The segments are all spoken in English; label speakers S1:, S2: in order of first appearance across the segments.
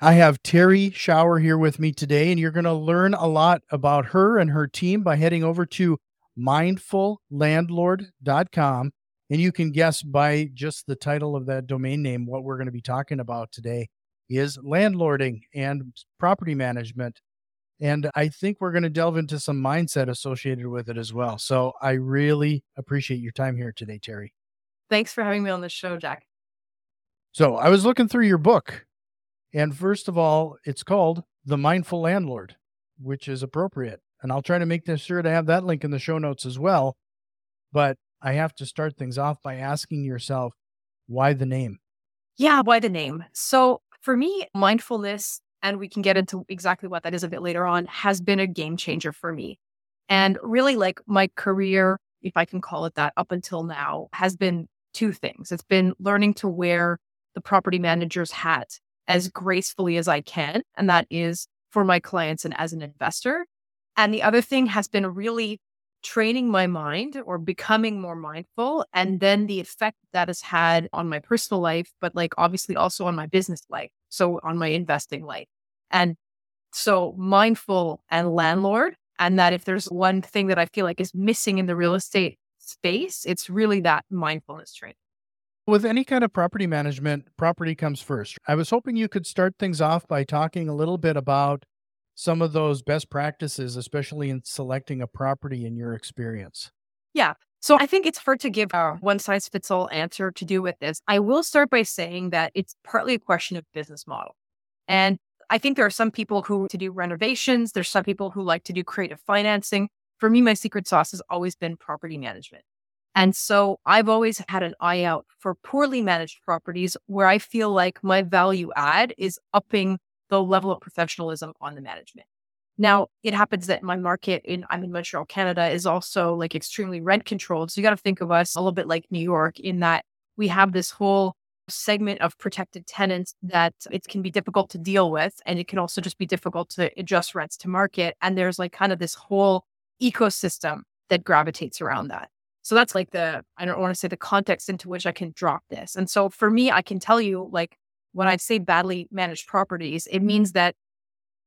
S1: I have Terrie Schauer here with me today, and you're going to learn a lot about her and her team by heading over to mindfullandlord.com. And you can guess by just the title of that domain name what we're going to be talking about today is landlording and property management. And I think we're going to delve into some mindset associated with it as well. So I really appreciate your time here today, Terrie.
S2: Thanks for having me on the show, Jack.
S1: So I was looking through your book, and first of all, it's called The Mindful Landlord, which is appropriate. And I'll try to make sure to have that link in the show notes as well. But I have to start things off by asking yourself, why the name?
S2: Yeah, why the name? So for me, mindfulness, and we can get into exactly what that is a bit later on, has been a game changer for me. And really, like my career, if I can call it that, up until now, has been two things. It's been learning to wear the property manager's hat as gracefully as I can. And that is for my clients and as an investor. And the other thing has been really training my mind or becoming more mindful. And then the effect that has had on my personal life, but like obviously also on my business life. So on my investing life. And so mindful and landlord. And that if there's one thing that I feel like is missing in the real estate space, it's really that mindfulness training.
S1: With any kind of property management, property comes first. I was hoping you could start things off by talking a little bit about some of those best practices, especially in selecting a property in your experience.
S2: Yeah. So I think it's hard to give a one size fits all answer to do with this. I will start by saying that it's partly a question of business model. And I think there are some people who to do renovations. There's some people who like to do creative financing. For me, my secret sauce has always been property management. And so I've always had an eye out for poorly managed properties where I feel like my value add is upping the level of professionalism on the management. Now, it happens that my market in I'm in Montreal, Canada is also like extremely rent controlled. So you got to think of us a little bit like New York in that we have this whole segment of protected tenants that it can be difficult to deal with and it can also just be difficult to adjust rents to market and there's like kind of this whole ecosystem that gravitates around that. So that's like the, I don't want to say the context into which I can drop this. And so for me, I can tell you, like, when I say badly managed properties, it means that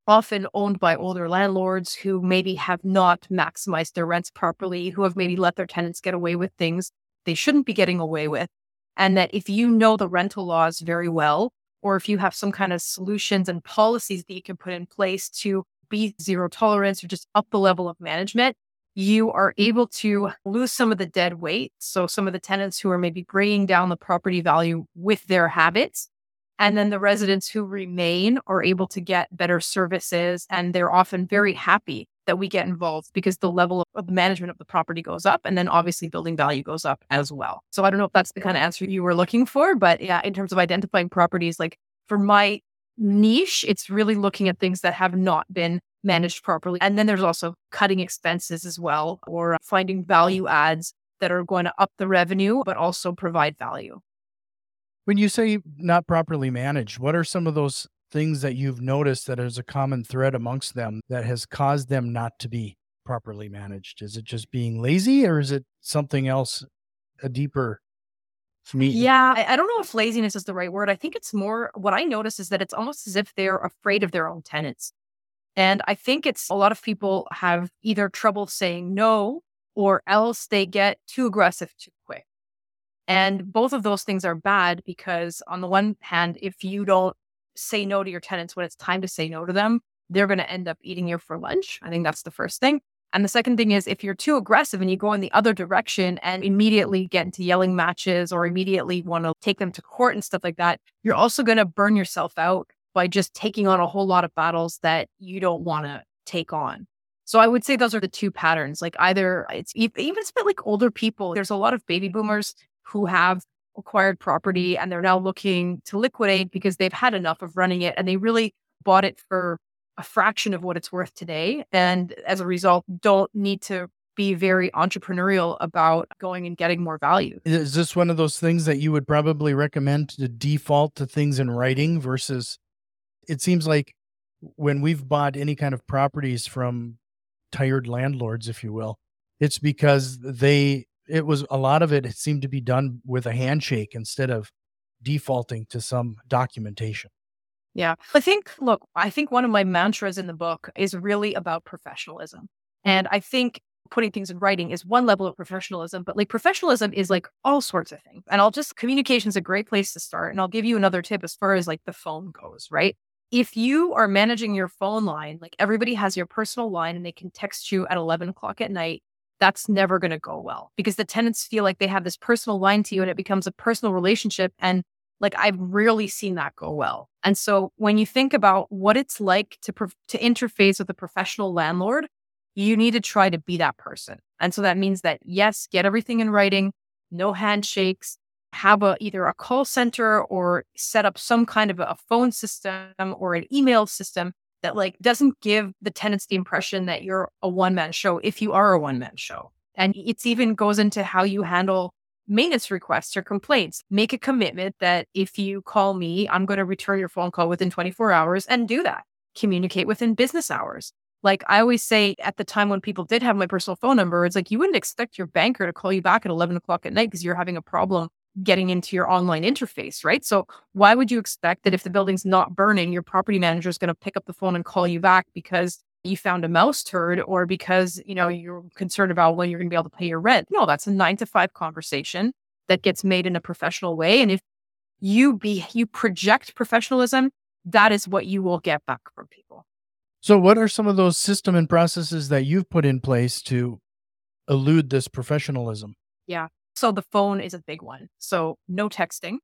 S2: often owned by older landlords who maybe have not maximized their rents properly, who have maybe let their tenants get away with things they shouldn't be getting away with. And that if you know the rental laws very well, or if you have some kind of solutions and policies that you can put in place to be zero tolerance or just up the level of management, you are able to lose some of the dead weight. So, some of the tenants who are maybe bringing down the property value with their habits. And then the residents who remain are able to get better services. And they're often very happy that we get involved because the level of management of the property goes up. And then obviously building value goes up as well. So, I don't know if that's the kind of answer you were looking for, but yeah, in terms of identifying properties, like for my niche, it's really looking at things that have not been managed properly. And then there's also cutting expenses as well, or uh, finding value adds that are going to up the revenue, but also provide value.
S1: When you say not properly managed, what are some of those things that you've noticed that is a common thread amongst them that has caused them not to be properly managed? Is it just being lazy or is it something else, a deeper
S2: yeah, I, I, don't know if laziness is the right word. I think it's more what I notice is that it's almost as if they're afraid of their own tenants. And I think it's a lot of people have either trouble saying no or else they get too aggressive too quick. And both of those things are bad because, on the one hand, if you don't say no to your tenants when it's time to say no to them, they're going to end up eating you for lunch. I think that's the first thing. And the second thing is if you're too aggressive and you go in the other direction and immediately get into yelling matches or immediately want to take them to court and stuff like that, you're also going to burn yourself out by just taking on a whole lot of battles that you don't want to take on. So I would say those are the two patterns. Like either it's even it's like older people. There's a lot of baby boomers who have acquired property and they're now looking to liquidate because they've had enough of running it and they really bought it for a fraction of what it's worth today. And as a result, don't need to be very entrepreneurial about going and getting more value.
S1: Is this one of those things that you would probably recommend to default to things in writing versus it seems like when we've bought any kind of properties from tired landlords, if you will, it's because they, it was a lot of it, seemed to be done with a handshake instead of defaulting to some documentation.
S2: Yeah. I think, look, I think one of my mantras in the book is really about professionalism. And I think putting things in writing is one level of professionalism, but like professionalism is like all sorts of things. And I'll just, communication is a great place to start. And I'll give you another tip as far as like the phone goes, right? If you are managing your phone line, like everybody has your personal line and they can text you at 11 o'clock at night, that's never going to go well because the tenants feel like they have this personal line to you and it becomes a personal relationship. And like I've rarely seen that go well. And so when you think about what it's like to to interface with a professional landlord, you need to try to be that person. And so that means that yes, get everything in writing, no handshakes, have a either a call center or set up some kind of a phone system or an email system that like doesn't give the tenants the impression that you're a one man show if you are a one man show. And it's even goes into how you handle maintenance requests or complaints. Make a commitment that if you call me, I'm going to return your phone call within 24 hours and do that. Communicate within business hours. Like I always say at the time when people did have my personal phone number, it's like you wouldn't expect your banker to call you back at 11 o'clock at night because you're having a problem getting into your online interface, right? So why would you expect that if the building's not burning, your property manager is going to pick up the phone and call you back because you found a mouse turd or because, you know, you're concerned about when you're going to be able to pay your rent? No, that's a 9 to 5 conversation that gets made in a professional way and if you be you project professionalism, that is what you will get back from people.
S1: So, what are some of those system and processes that you've put in place to elude this professionalism?
S2: Yeah. So, the phone is a big one. So, no texting.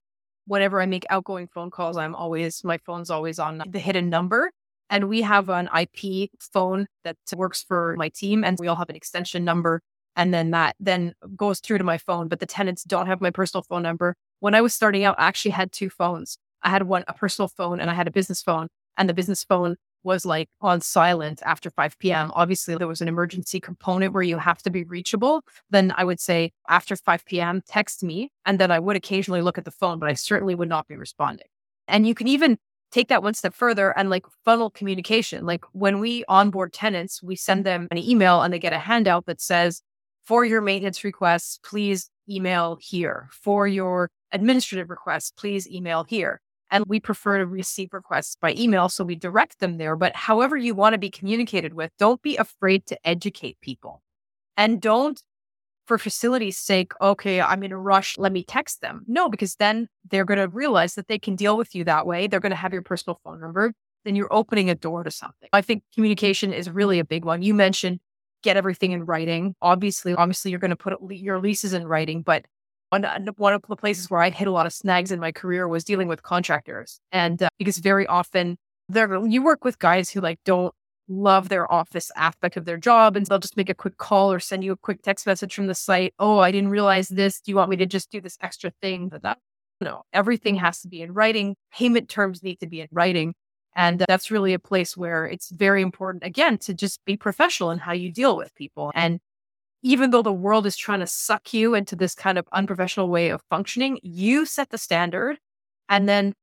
S2: Whenever I make outgoing phone calls, I'm always, my phone's always on the hidden number. And we have an IP phone that works for my team, and we all have an extension number. And then that then goes through to my phone, but the tenants don't have my personal phone number. When I was starting out, I actually had two phones. I had one, a personal phone, and I had a business phone. And the business phone was like on silent after 5 p.m. Obviously, there was an emergency component where you have to be reachable. Then I would say after 5 p.m., text me. And then I would occasionally look at the phone, but I certainly would not be responding. And you can even take that one step further and like funnel communication. Like when we onboard tenants, we send them an email and they get a handout that says, for your maintenance requests, please email here. For your administrative requests, please email here. And we prefer to receive requests by email. So we direct them there. But however you want to be communicated with, don't be afraid to educate people. And don't, for facility's sake, okay, I'm in a rush, let me text them. No, because then they're going to realize that they can deal with you that way. They're going to have your personal phone number. Then you're opening a door to something. I think communication is really a big one. You mentioned get everything in writing. Obviously, obviously, you're going to put your leases in writing, but one, one of the places where I hit a lot of snags in my career was dealing with contractors. And uh, because very often there, you work with guys who like don't love their office aspect of their job. And they'll just make a quick call or send you a quick text message from the site. Oh, I didn't realize this. Do you want me to just do this extra thing? But that, no, everything has to be in writing. Payment terms need to be in writing. And uh, that's really a place where it's very important, again, to just be professional in how you deal with people. And even though the world is trying to suck you into this kind of unprofessional way of functioning, you set the standard and then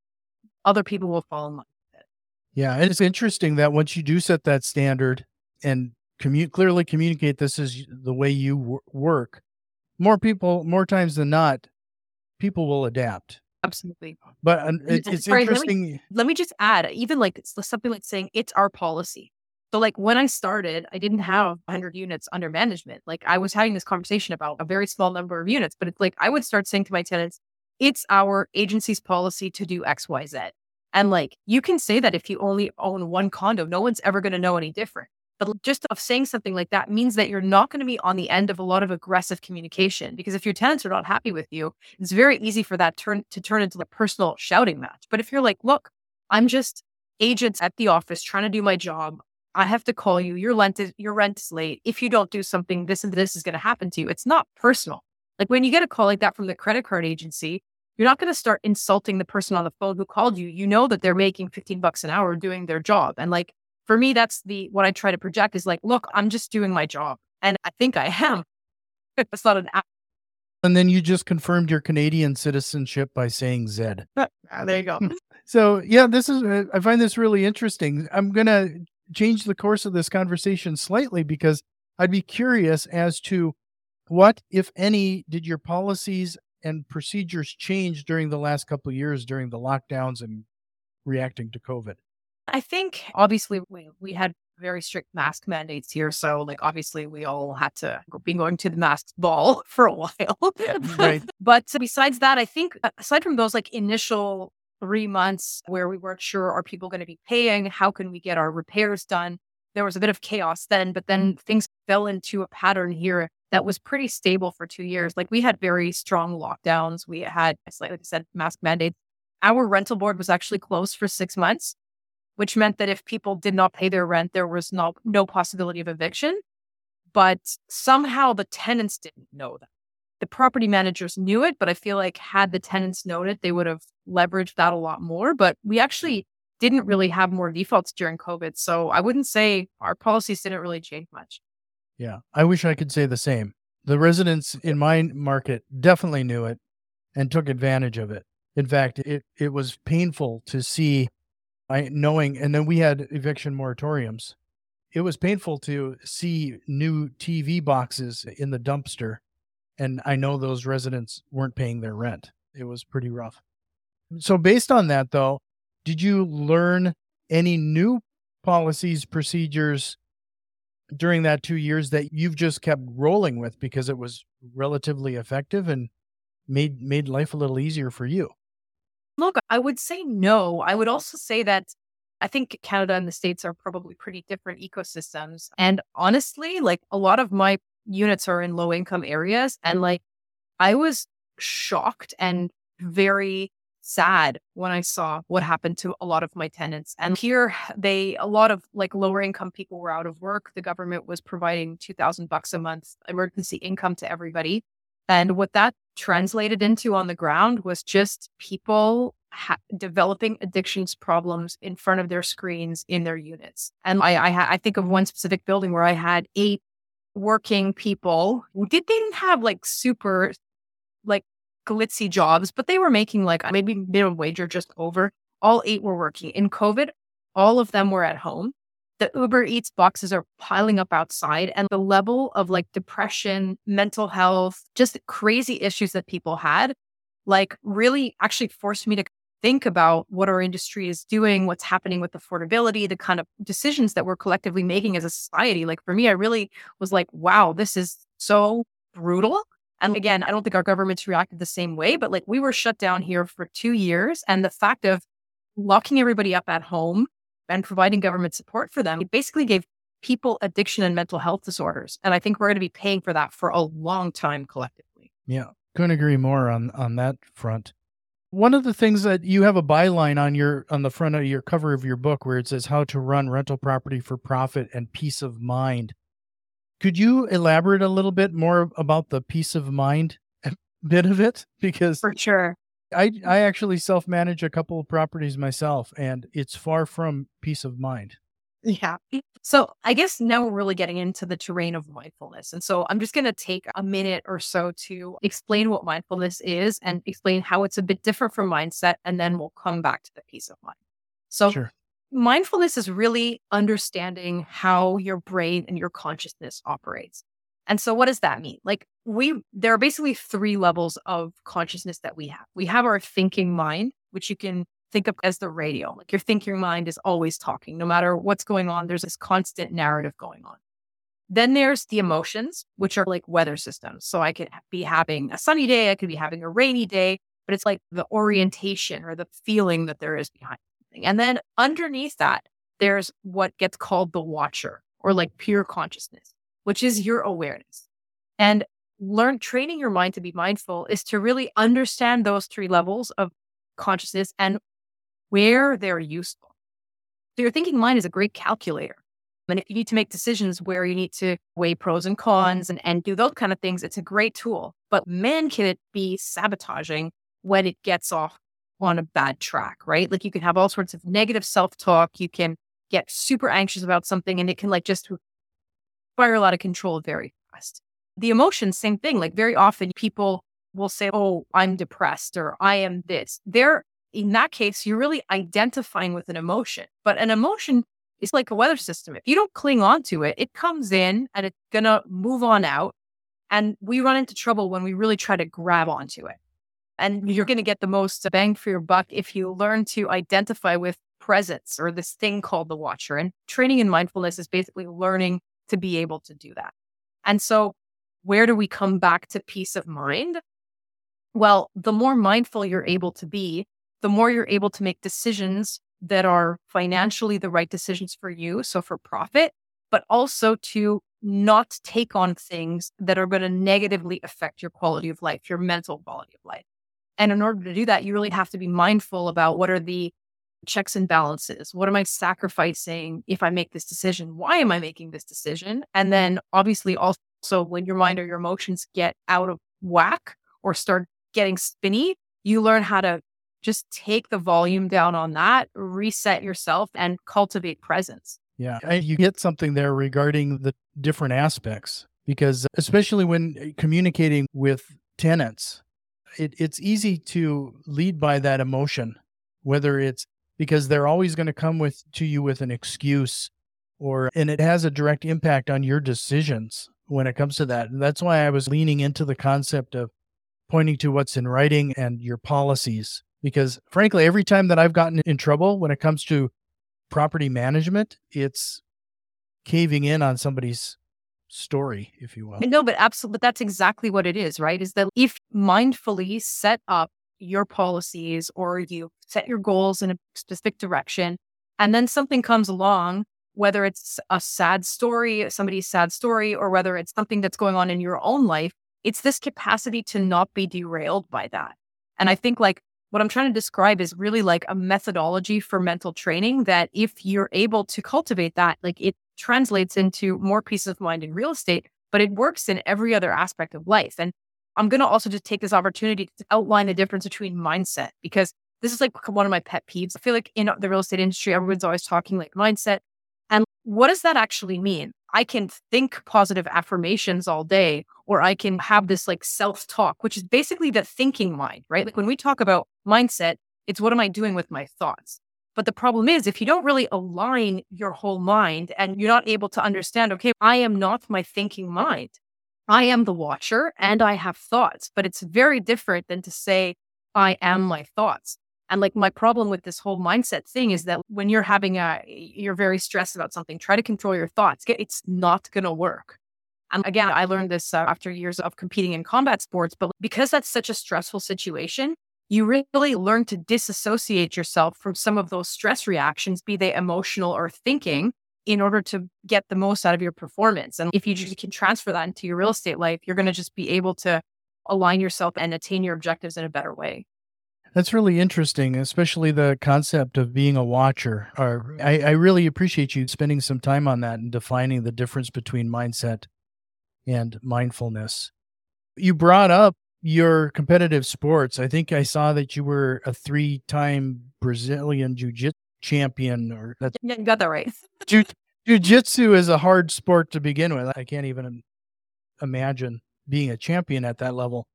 S2: other people will fall in line with it.
S1: Yeah. And it's interesting that once you do set that standard and commu- clearly communicate this is the way you w- work, more people, more times than not, people will adapt.
S2: Absolutely.
S1: But uh, it's, it's Sorry, interesting.
S2: Let me, let me just add, even like something like saying it's our policy. So, like when I started, I didn't have 100 units under management. Like I was having this conversation about a very small number of units, but it's like I would start saying to my tenants, it's our agency's policy to do X, Y, Z. And like you can say that if you only own one condo, no one's ever going to know any different. But just of saying something like that means that you're not going to be on the end of a lot of aggressive communication because if your tenants are not happy with you, it's very easy for that turn to turn into a personal shouting match. But if you're like, look, I'm just agents at the office trying to do my job. I have to call you. Your rent is your rent is late. If you don't do something, this and this is going to happen to you. It's not personal. Like when you get a call like that from the credit card agency, you're not going to start insulting the person on the phone who called you. You know that they're making 15 bucks an hour doing their job. And like for me, that's the what I try to project is like, look, I'm just doing my job. And I think I am. it's not an app.
S1: And then you just confirmed your Canadian citizenship by saying Zed.
S2: Ah, there you go.
S1: So yeah, this is uh, I find this really interesting. I'm gonna change the course of this conversation slightly because I'd be curious as to what, if any, did your policies and procedures change during the last couple of years during the lockdowns and reacting to COVID?
S2: I think obviously we, we had very strict mask mandates here. So, like, obviously, we all had to be going to the mask ball for a while. right. but besides that, I think aside from those like initial three months where we weren't sure are people going to be paying, how can we get our repairs done? There was a bit of chaos then, but then things fell into a pattern here that was pretty stable for two years. Like we had very strong lockdowns. We had, like I said, mask mandates. Our rental board was actually closed for six months which meant that if people did not pay their rent, there was no, no possibility of eviction. But somehow the tenants didn't know that. The property managers knew it, but I feel like had the tenants known it, they would have leveraged that a lot more. But we mm. actually didn't really have more defaults during COVID. So I wouldn't say our policies didn't really change much.
S1: Yeah. I wish I could say the same. The residents in my market definitely knew it and took advantage of it. In fact, it, it was painful to see I knowing, and then we had eviction moratoriums. It was painful to see new TV boxes in the dumpster, and I know those residents weren't paying their rent. It was pretty rough. So, based on that, though, did you learn any new policies, procedures during that two years that you've just kept rolling with because it was relatively effective and made made life a little easier for you?
S2: Look, I would say no. I would also say that I think Canada and the States are probably pretty different ecosystems. And honestly, like a lot of my units are in low income areas. And mm-hmm. like I was shocked and very sad when I saw what happened to a lot of my tenants. And here they a lot of like lower income people were out of work. The government was providing 2000 bucks a month emergency income to everybody. And what that translated into on the ground was just people ha- developing addictions problems in front of their screens in their units. And I, I, ha- I think of one specific building where I had eight working people who did, they didn't have like super like glitzy jobs, but they were making like maybe minimum wage or just over. All eight were working. In COVID, all of them were at home the Uber Eats boxes are piling up outside and the level of like depression, mental health, just crazy issues that people had, like really actually forced me to think about what our industry is doing, what's happening with affordability, the kind of decisions that we're collectively making as a society. Like for me, I really was like, wow, this is so brutal. And again, I don't think our governments reacted the same way, but like we were shut down here for two years. And the fact of locking everybody up at home and providing government support for them, it basically gave people addiction and mental health disorders. And I think we're going to be paying for that for a long time collectively.
S1: Yeah, couldn't agree more on on that front. One of the things that you have a byline on your on the front of your cover of your book where it says how to run rental property for profit and peace of mind. Could you elaborate a little bit more about the peace of mind bit of it? Because
S2: for sure.
S1: I I actually self manage a couple of properties myself, and it's far from peace of mind.
S2: Yeah. Mm, so I guess now we're really getting into the terrain of mindfulness. And so I'm just going to take a minute or so to explain what mindfulness is and explain how it's a bit different from mindset. And then we'll come back to the peace of mind. So sure. mindfulness is really understanding how your brain and your consciousness operates. And so what does that mean? Like we there are basically three levels of consciousness that we have. We have our thinking mind, which you can think of as the radio. Like your thinking mind is always talking. No matter what's going on, there's this constant narrative going on. Then there's the emotions, which are like weather systems. So I could be having a sunny day, I could be having a rainy day, but it's like the orientation or the feeling that there is behind something. And then underneath that, there's what gets called the watcher or like pure consciousness which is your awareness. And learn training your mind to be mindful is to really understand those three levels of consciousness and where they're useful. So your thinking mind is a great calculator. And if you need to make decisions where you need to weigh pros and cons and, and do those kind of things, it's a great tool. But man, can it be sabotaging when it gets off on a bad track, right? Like you can have all sorts of negative self talk. You can get super anxious about something and it can like just spiral out of control very fast. The emotions, same thing. Like very often people will say, Oh, I'm depressed or I am this. They're in that case, you're really identifying with an emotion. But an emotion is like a weather system. If you don't cling on to it, it comes in and it's gonna move on out. And we run into trouble when we really try to grab onto it. And you're going to get the most bang for your buck if you learn to identify with presence or this thing called the watcher. And training in mindfulness is basically learning to be able to do that. And so, where do we come back to peace of mind? Well, the more mindful you're able to be, the more you're able to make decisions that are financially the right decisions for you. So, for profit, but also to not take on things that are going to negatively affect your quality of life, your mental quality of life. And in order to do that, you really have to be mindful about what are the checks and balances. What am I sacrificing if I make this decision? Why am I making this decision? And then obviously also when your mind or your emotions get out of whack or start getting spinny, you learn how to just take the volume down on that, reset yourself and cultivate presence.
S1: Yeah, you get something there regarding the different aspects because especially when uh, communicating with tenants, it, it's easy to lead by that emotion, whether it's because they're always going to come with to you with an excuse or and it has a direct impact on your decisions when it comes to that. And that's why I was leaning into the concept of pointing to what's in writing and your policies because frankly every time that I've gotten in trouble when it comes to property management, it's caving in on somebody's story, if you will.
S2: No, but absolutely, but that's exactly what it is, right? Is that if mindfully set up your policies or you set your goals in a specific direction, and then something comes along, whether it's a sad story, somebody's sad story, or whether it's something that's going on in your own life, it's this capacity to not be derailed by that. And I think like what I'm trying to describe is really like a methodology for mental training that if you're able to cultivate that, like it translates into more peace of mind in real estate, but it works in every other aspect of life. And I'm going to also just take this opportunity to outline the difference between mindset because this is like one of my pet peeves. I feel like in the real estate industry, everyone's always talking like mindset. And what does that actually mean? I can think positive affirmations all day, or I can have this like self talk, which is basically the thinking mind, right? Like when we talk about mindset, it's what am I doing with my thoughts? But the problem is, if you don't really align your whole mind and you're not able to understand, okay, I am not my thinking mind. I am the watcher and I have thoughts, but it's very different than to say, I am my thoughts. And like my problem with this whole mindset thing is that when you're having a, you're very stressed about something, try to control your thoughts. It's not going to work. And again, I learned this uh, after years of competing in combat sports, but because that's such a stressful situation, you really learn to disassociate yourself from some of those stress reactions, be they emotional or thinking, in order to get the most out of your performance. And if you just can transfer that into your real estate life, you're going to just be able to align yourself and attain your objectives in a better way.
S1: That's really interesting, especially the concept of being a watcher. Or I, I really appreciate you spending some time on that and defining the difference between mindset and mindfulness. You brought up your competitive sports. I think I saw that you were a three-time Brazilian jiu-jitsu champion or
S2: that's yeah, you got that right.
S1: Jiu- jiu-jitsu is a hard sport to begin with. I can't even imagine being a champion at that level.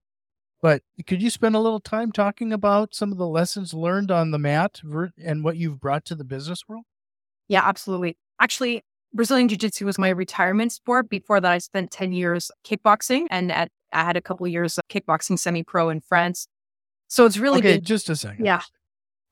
S1: But could you spend a little time talking about some of the lessons learned on the mat and what you've brought to the business world?
S2: Yeah, absolutely. Actually, Brazilian Jiu Jitsu was my retirement sport. Before that, I spent 10 years kickboxing and at, I had a couple of years of kickboxing semi pro in France. So it's really
S1: okay. Been, just a second.
S2: Yeah.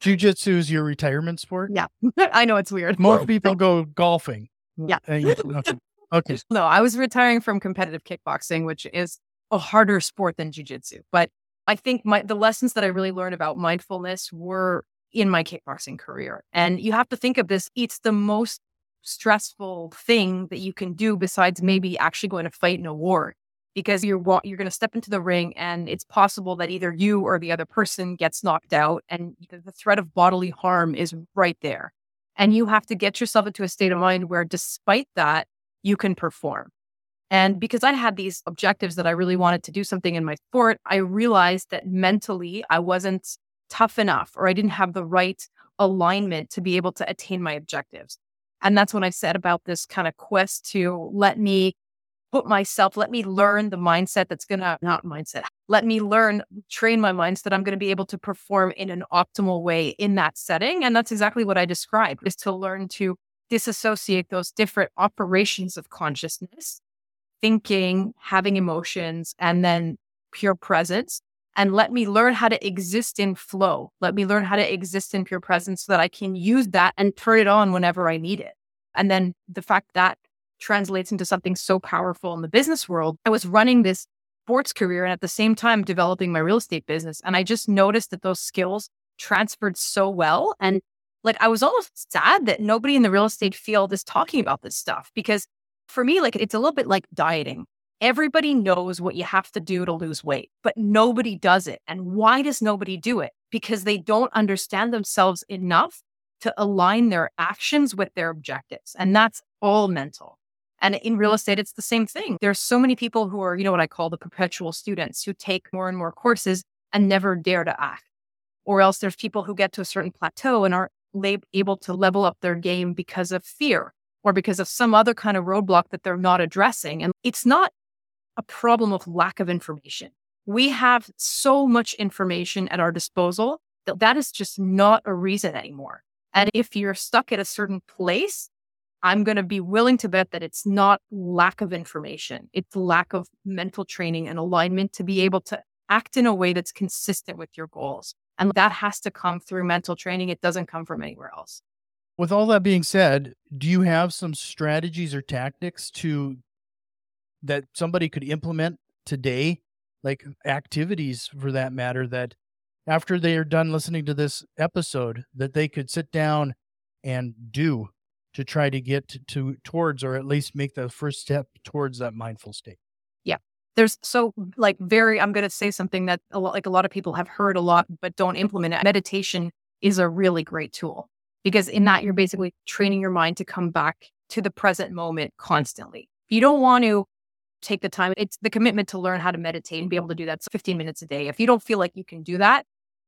S1: Jiu Jitsu is your retirement sport?
S2: Yeah. I know it's weird.
S1: Most people go golfing.
S2: Yeah.
S1: Uh, okay. okay.
S2: No, I was retiring from competitive kickboxing, which is a harder sport than jujitsu. But I think my the lessons that I really learned about mindfulness were in my kickboxing career. And you have to think of this, it's the most stressful thing that you can do besides maybe actually going to fight in a war because you're you're going to step into the ring and it's possible that either you or the other person gets knocked out and the threat of bodily harm is right there. And you have to get yourself into a state of mind where despite that you can perform. And because I had these objectives that I really wanted to do something in my sport, I realized that mentally I wasn't tough enough or I didn't have the right alignment to be able to attain my objectives. And that's when I said about this kind of quest to let me put myself, let me learn the mindset that's going to, not mindset, let me learn, train my minds that I'm going to be able to perform in an optimal way in that setting. And that's exactly what I described is to learn to disassociate those different operations of consciousness thinking, having emotions, and then pure presence, and let me learn how to exist in flow. Let me learn how to exist in pure presence so that I can use that and turn it on whenever I need it. And then the fact that translates into something so powerful in the business world. I was running this sports career and at the same time developing my real estate business. And I just noticed that those skills transferred so well. And like I was almost sad that nobody in the real estate field is talking about this stuff because for me, like it's a little bit like dieting. Everybody knows what you have to do to lose weight, but nobody does it. And why does nobody do it? Because they don't understand themselves enough to align their actions with their objectives. And that's all mental. And in real mm. estate, it's the same thing. There's so many people who are, you know, what I call the perpetual students who take more and more courses and never dare to act. Or else there's people who get to a certain plateau and are able to level up their game because of fear or because of some other kind of roadblock that they're not addressing. And it's not a problem of lack of information. We have so much information at our disposal that that is just not a reason anymore. And if you're stuck at a certain place, I'm going to be willing to bet that it's not lack of information. It's lack of mental training and alignment to be able to act in a way that's consistent with your goals. And that has to come through mental training. It doesn't come from anywhere else.
S1: With all that being said, do you have some strategies or tactics to that somebody could implement today, like activities for that matter, that after they are done listening to this episode, that they could sit down and do to try to get to, to towards or at least make the first step towards that mindful state?
S2: Yeah. There's so mm. like very I'm going to say something that a lot like a lot of people have heard a lot but don't implement it. Meditation is a really great tool because in that you're basically training your mind to come back to the present moment constantly. You don't want to take the time, it's the commitment to learn how to meditate and be able to do that 15 minutes a day. If you don't feel like you can do that,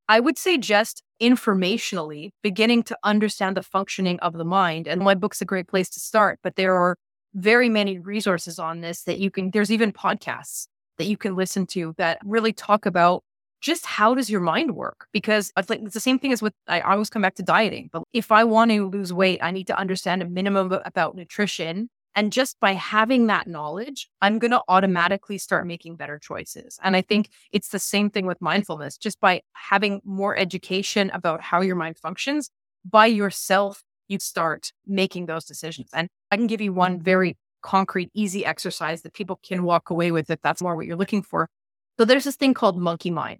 S2: I would say just informationally beginning to understand the functioning of the mind. And my book's a great place to start, but there are very many resources on this that you can, there's even podcasts that you can listen to that really talk about just how does your mind work? Because it's like it's the same thing as with I always come back to dieting. But if I want to lose weight, I need to understand a minimum about nutrition. And just by having that knowledge, I'm going to automatically start making better choices. And I think it's the same thing with mindfulness. Just by having more education about how your mind functions by yourself, you start making those decisions. And I can give you one very concrete, easy exercise that people can walk away with if that's more what you're looking for. So there's this thing called monkey mind.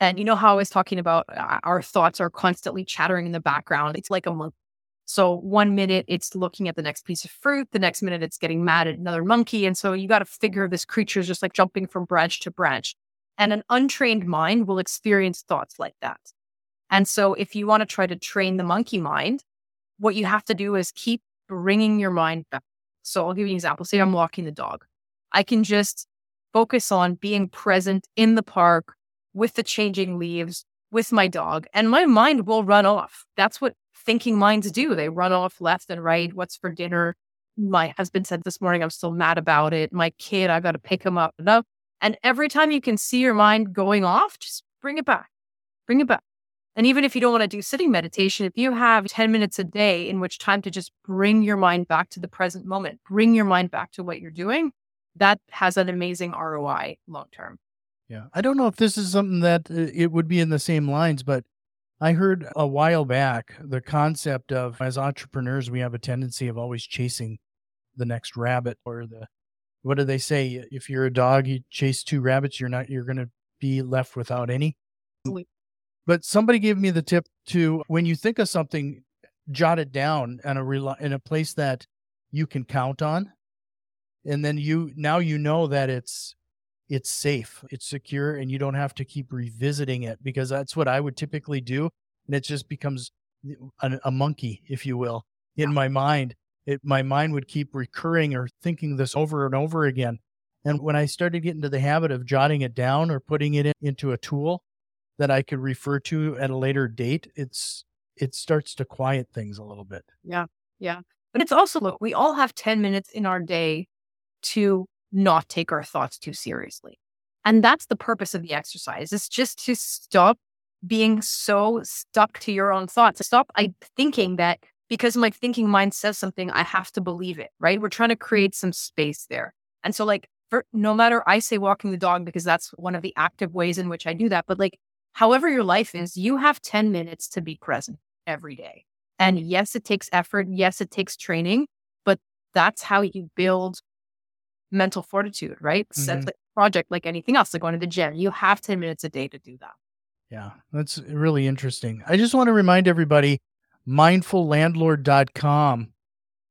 S2: And you know how I was talking about uh, our thoughts are constantly chattering in the background. It's like a monkey. So one minute it's looking at the next piece of fruit, the next minute it's getting mad at another monkey. And so you got to figure this creature is just like jumping from branch to branch. And an untrained mind will experience thoughts like that. And so if you want to try to train the monkey mind, what you have to do is keep bringing your mind back. So I'll give you an example. Say I'm walking the dog. I can just focus on being present in the park with the changing leaves, with my dog, and my mind will run off. That's what thinking minds do. They run off left and right. What's for dinner? My husband said this morning, I'm still mad about it. My kid, I got to pick him up. Enough. And every time you can see your mind going off, just bring it back. Bring it back. And even if you don't want to do sitting meditation, if you have 10 minutes a day in which time to just bring your mind back to the present moment, bring your mind back to what you're doing, that has an amazing ROI long term.
S1: Yeah. I don't know if this is something that uh, it would be in the same lines, but I heard a while back the concept of as entrepreneurs, we have a tendency of always chasing the next rabbit or the, what do they say? If you're a dog, you chase two rabbits, you're not, you're going to be left without any. But somebody gave me the tip to when you think of something, jot it down in a, in a place that you can count on. And then you, now you know that it's, it's safe, it's secure, and you don't have to keep revisiting it because that's what I would typically do. And it just becomes eh, a, a monkey, if you will, in my mind. It, my mind would keep recurring or thinking this over and over again. And when I started getting to the habit of jotting it down or putting it in, into a tool that I could refer to at a later date, it's it starts to quiet things a little bit.
S2: Yeah. Yeah. But it's also look, we all have 10 minutes in our day to not take our thoughts too seriously. And that's the purpose of the exercise. It's just to stop being so stuck to your own thoughts. Stop I thinking that because my thinking mind says something, I have to believe it, right? We're trying to create some space there. And so like for no matter I say walking the dog because that's one of the active ways in which I do that. But like however your life is, you have 10 minutes to be present every day. And yes, it takes effort. Yes, it takes training, but that's how you build mental fortitude, right? Mm-hmm. Set the project like anything else, like going to the gym. You have 10 minutes a day to do that.
S1: Yeah, that's really interesting. I just want to remind everybody mindfullandlord.com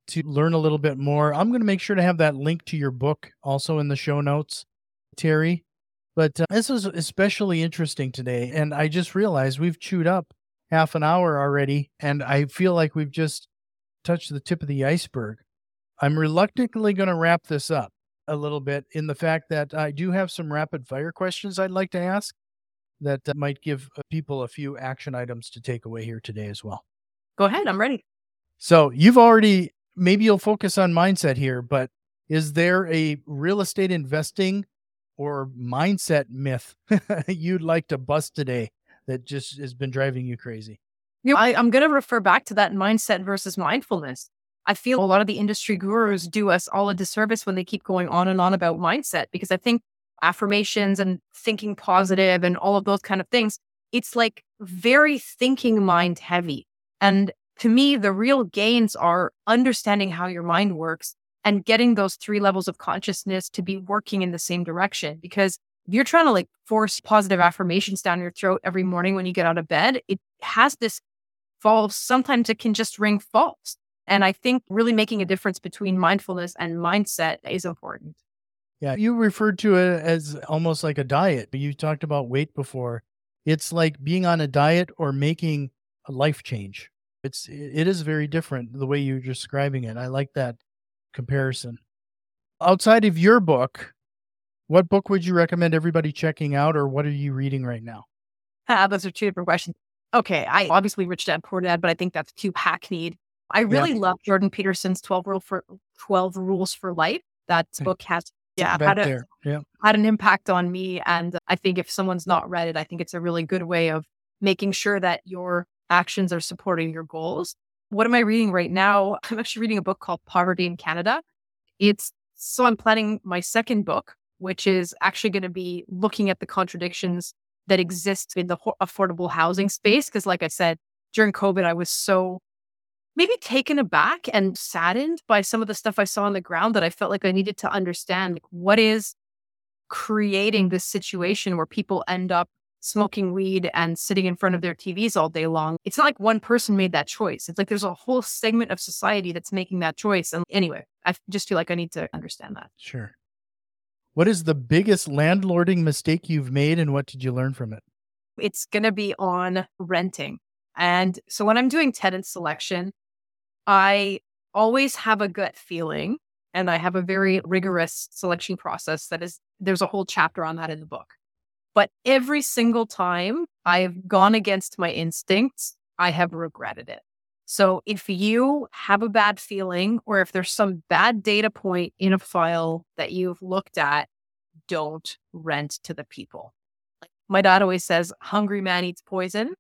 S1: to learn a little bit more. I'm going to make sure to have that link to your book also in the show notes, Terrie. But uh, this is especially interesting today. And I just realized we've chewed up half an hour already. And I feel like we've just touched the tip of the iceberg. I'm reluctantly going to wrap this up a little bit in the fact that I do have some rapid fire questions I'd like to ask that uh, might give uh, people a few action items to take away here today as well.
S2: Go ahead. I'm ready.
S1: So you've already, maybe you'll focus on mindset here, but is there a real estate investing or mindset myth you'd like to bust today that just has been driving you crazy?
S2: You know, I, I'm going to refer back to that mindset versus mindfulness. I feel a lot of the industry gurus do us all a disservice when they keep going on and on about mindset because I think affirmations and thinking positive and all of those kind of things, it's like very thinking mind heavy. And to me, the real gains are understanding how your mind works and getting those three levels of consciousness to be working in the same direction. Because if you're trying to like force positive affirmations down your throat every morning when you get out of bed, it has this false, sometimes it can just ring false. And I think really making a difference between mindfulness and mindset is important.
S1: Yeah, you referred to it as almost like a diet, but you talked about weight before. It's like being on a diet or making a life change. It's it is very different the way you're describing it. I like that comparison. Outside of your book, what book would you recommend everybody checking out, or what are you reading right now?
S2: Uh, those are two different questions. Okay, I obviously Rich Dad Poor Dad, but I think that's too hackneyed. I really yeah. love Jordan Peterson's 12 rule for 12 rules for life. That book has yeah, had, a, yeah. had an impact on me. And I think if someone's not read it, I think it's a really good way of making sure that your actions are supporting your goals. What am I reading right now? I'm actually reading a book called Poverty in Canada. It's so I'm planning my second book, which is actually going to be looking at the contradictions that exist in the affordable housing space. Because, like I said, during COVID, I was so maybe taken aback and saddened by some of the stuff I saw on the ground that I felt like I needed to understand like, what is creating this situation where people end up smoking weed and sitting in front of their TVs all day long. It's not like one person made that choice. It's like there's a whole segment of society that's making that choice. And anyway, I just feel like I need to understand that.
S1: Sure. What is the biggest landlording mistake you've made and what did you learn from it?
S2: It's going to be on renting. And so when I'm doing tenant selection, I always have a gut feeling and I have a very rigorous selection process that is, there's a whole chapter on that in the book. But every single time I've gone against my instincts, I have regretted it. So if you have a bad feeling or if there's some bad data point in a file that you've looked at, don't rent to the people. Like my dad always says, hungry man eats poison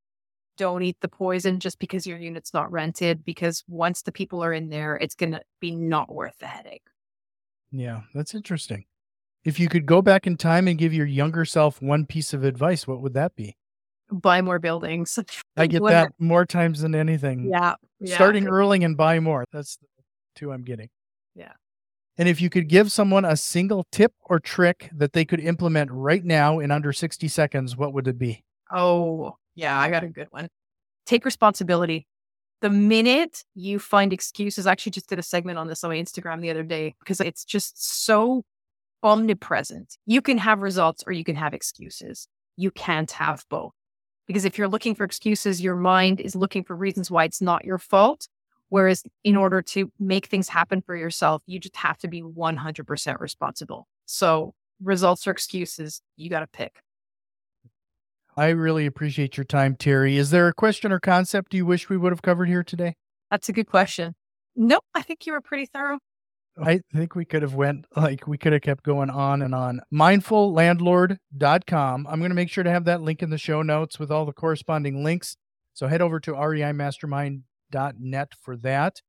S2: don't eat the poison just because your unit's not rented because once the people are in there it's going to be not worth the headache.
S1: Yeah that's interesting. If you could go back in time and give your younger self one piece of advice what would that be?
S2: Buy more buildings.
S1: I get that more times than anything.
S2: Yeah,
S1: yeah. starting early and buy more that's the two i'm getting.
S2: Yeah.
S1: And if you could give someone a single tip or trick that they could implement right now in under 60 seconds what would it be?
S2: Oh yeah, I got a good one. Take responsibility. The minute you find excuses, I actually just did a segment on this on my Instagram the other day because it's just so omnipresent. You can have results or you can have excuses. You can't have both. Because if you're looking for excuses, your mind is looking for reasons why it's not your fault. Whereas in order to make things happen for yourself, you just have to be 100% responsible. So results or excuses, you got to pick.
S1: I really appreciate your time, Terrie. Is there a question or concept you wish we would have covered here today?
S2: That's a good question. No, I think you were pretty thorough.
S1: I think we could have went like we could have kept going on and on. Mindfullandlord.com. I'm going to make sure to have that link in the show notes with all the corresponding links. So head over to reimastermind.net for that.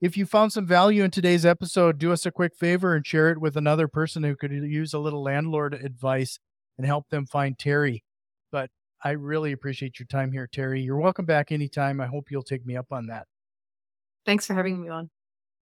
S1: If you found some value in today's episode, do us a quick favor and share it with another person who could use a little landlord advice and help them find Terrie. I really appreciate your time here, Terrie. You're welcome back anytime. I hope you'll take me up on that.
S2: Thanks for having me on.